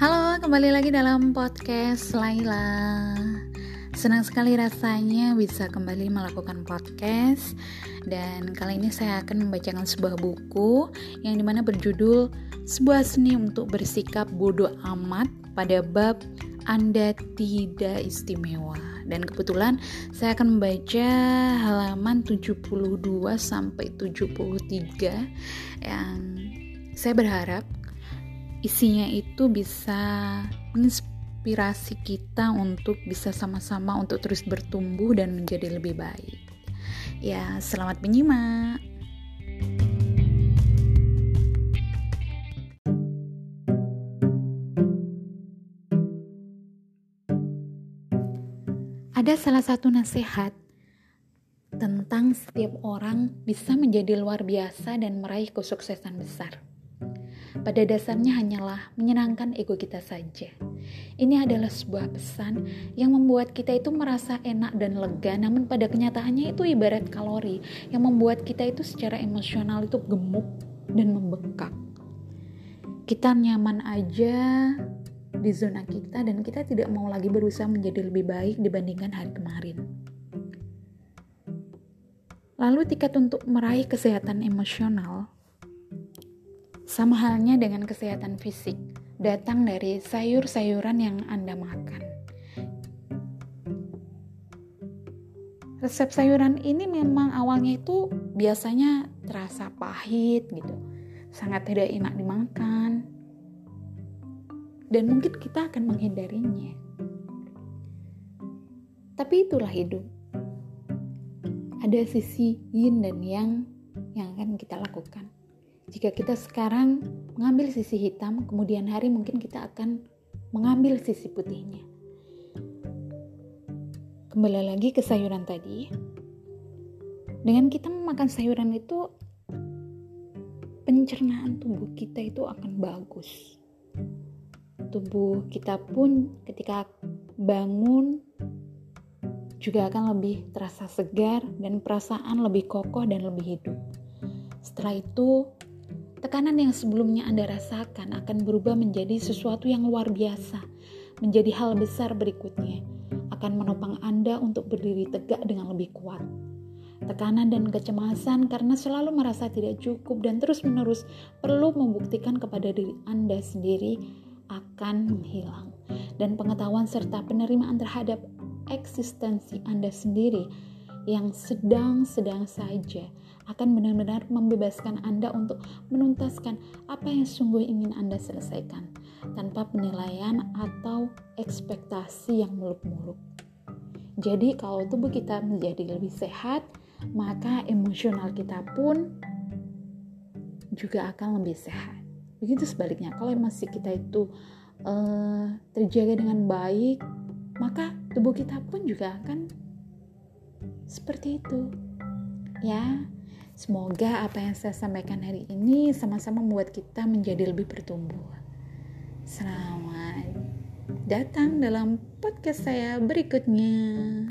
Halo, kembali lagi dalam podcast Laila. Senang sekali rasanya bisa kembali melakukan podcast dan kali ini saya akan membacakan sebuah buku yang di mana berjudul Sebuah Seni untuk Bersikap Bodoh Amat pada bab Anda Tidak Istimewa. Dan kebetulan saya akan membaca halaman 72 sampai 73 yang saya berharap isinya itu bisa menginspirasi kita untuk bisa sama-sama untuk terus bertumbuh dan menjadi lebih baik. Ya, selamat menyimak. Ada salah satu nasihat tentang setiap orang bisa menjadi luar biasa dan meraih kesuksesan besar pada dasarnya hanyalah menyenangkan ego kita saja. Ini adalah sebuah pesan yang membuat kita itu merasa enak dan lega, namun pada kenyataannya itu ibarat kalori yang membuat kita itu secara emosional itu gemuk dan membengkak. Kita nyaman aja di zona kita dan kita tidak mau lagi berusaha menjadi lebih baik dibandingkan hari kemarin. Lalu tiket untuk meraih kesehatan emosional sama halnya dengan kesehatan fisik, datang dari sayur-sayuran yang Anda makan. Resep sayuran ini memang awalnya itu biasanya terasa pahit gitu, sangat tidak enak dimakan. Dan mungkin kita akan menghindarinya. Tapi itulah hidup. Ada sisi yin dan yang yang akan kita lakukan. Jika kita sekarang mengambil sisi hitam, kemudian hari mungkin kita akan mengambil sisi putihnya. Kembali lagi ke sayuran tadi. Dengan kita memakan sayuran itu, pencernaan tubuh kita itu akan bagus. Tubuh kita pun ketika bangun juga akan lebih terasa segar dan perasaan lebih kokoh dan lebih hidup. Setelah itu, Tekanan yang sebelumnya Anda rasakan akan berubah menjadi sesuatu yang luar biasa, menjadi hal besar berikutnya, akan menopang Anda untuk berdiri tegak dengan lebih kuat. Tekanan dan kecemasan karena selalu merasa tidak cukup dan terus-menerus perlu membuktikan kepada diri Anda sendiri akan menghilang. Dan pengetahuan serta penerimaan terhadap eksistensi Anda sendiri yang sedang-sedang saja akan benar-benar membebaskan Anda untuk menuntaskan apa yang sungguh ingin Anda selesaikan tanpa penilaian atau ekspektasi yang muluk-muluk. Jadi kalau tubuh kita menjadi lebih sehat, maka emosional kita pun juga akan lebih sehat. Begitu sebaliknya, kalau emosi kita itu uh, terjaga dengan baik, maka tubuh kita pun juga akan seperti itu. Ya, semoga apa yang saya sampaikan hari ini sama-sama membuat kita menjadi lebih bertumbuh. Selamat datang dalam podcast saya berikutnya.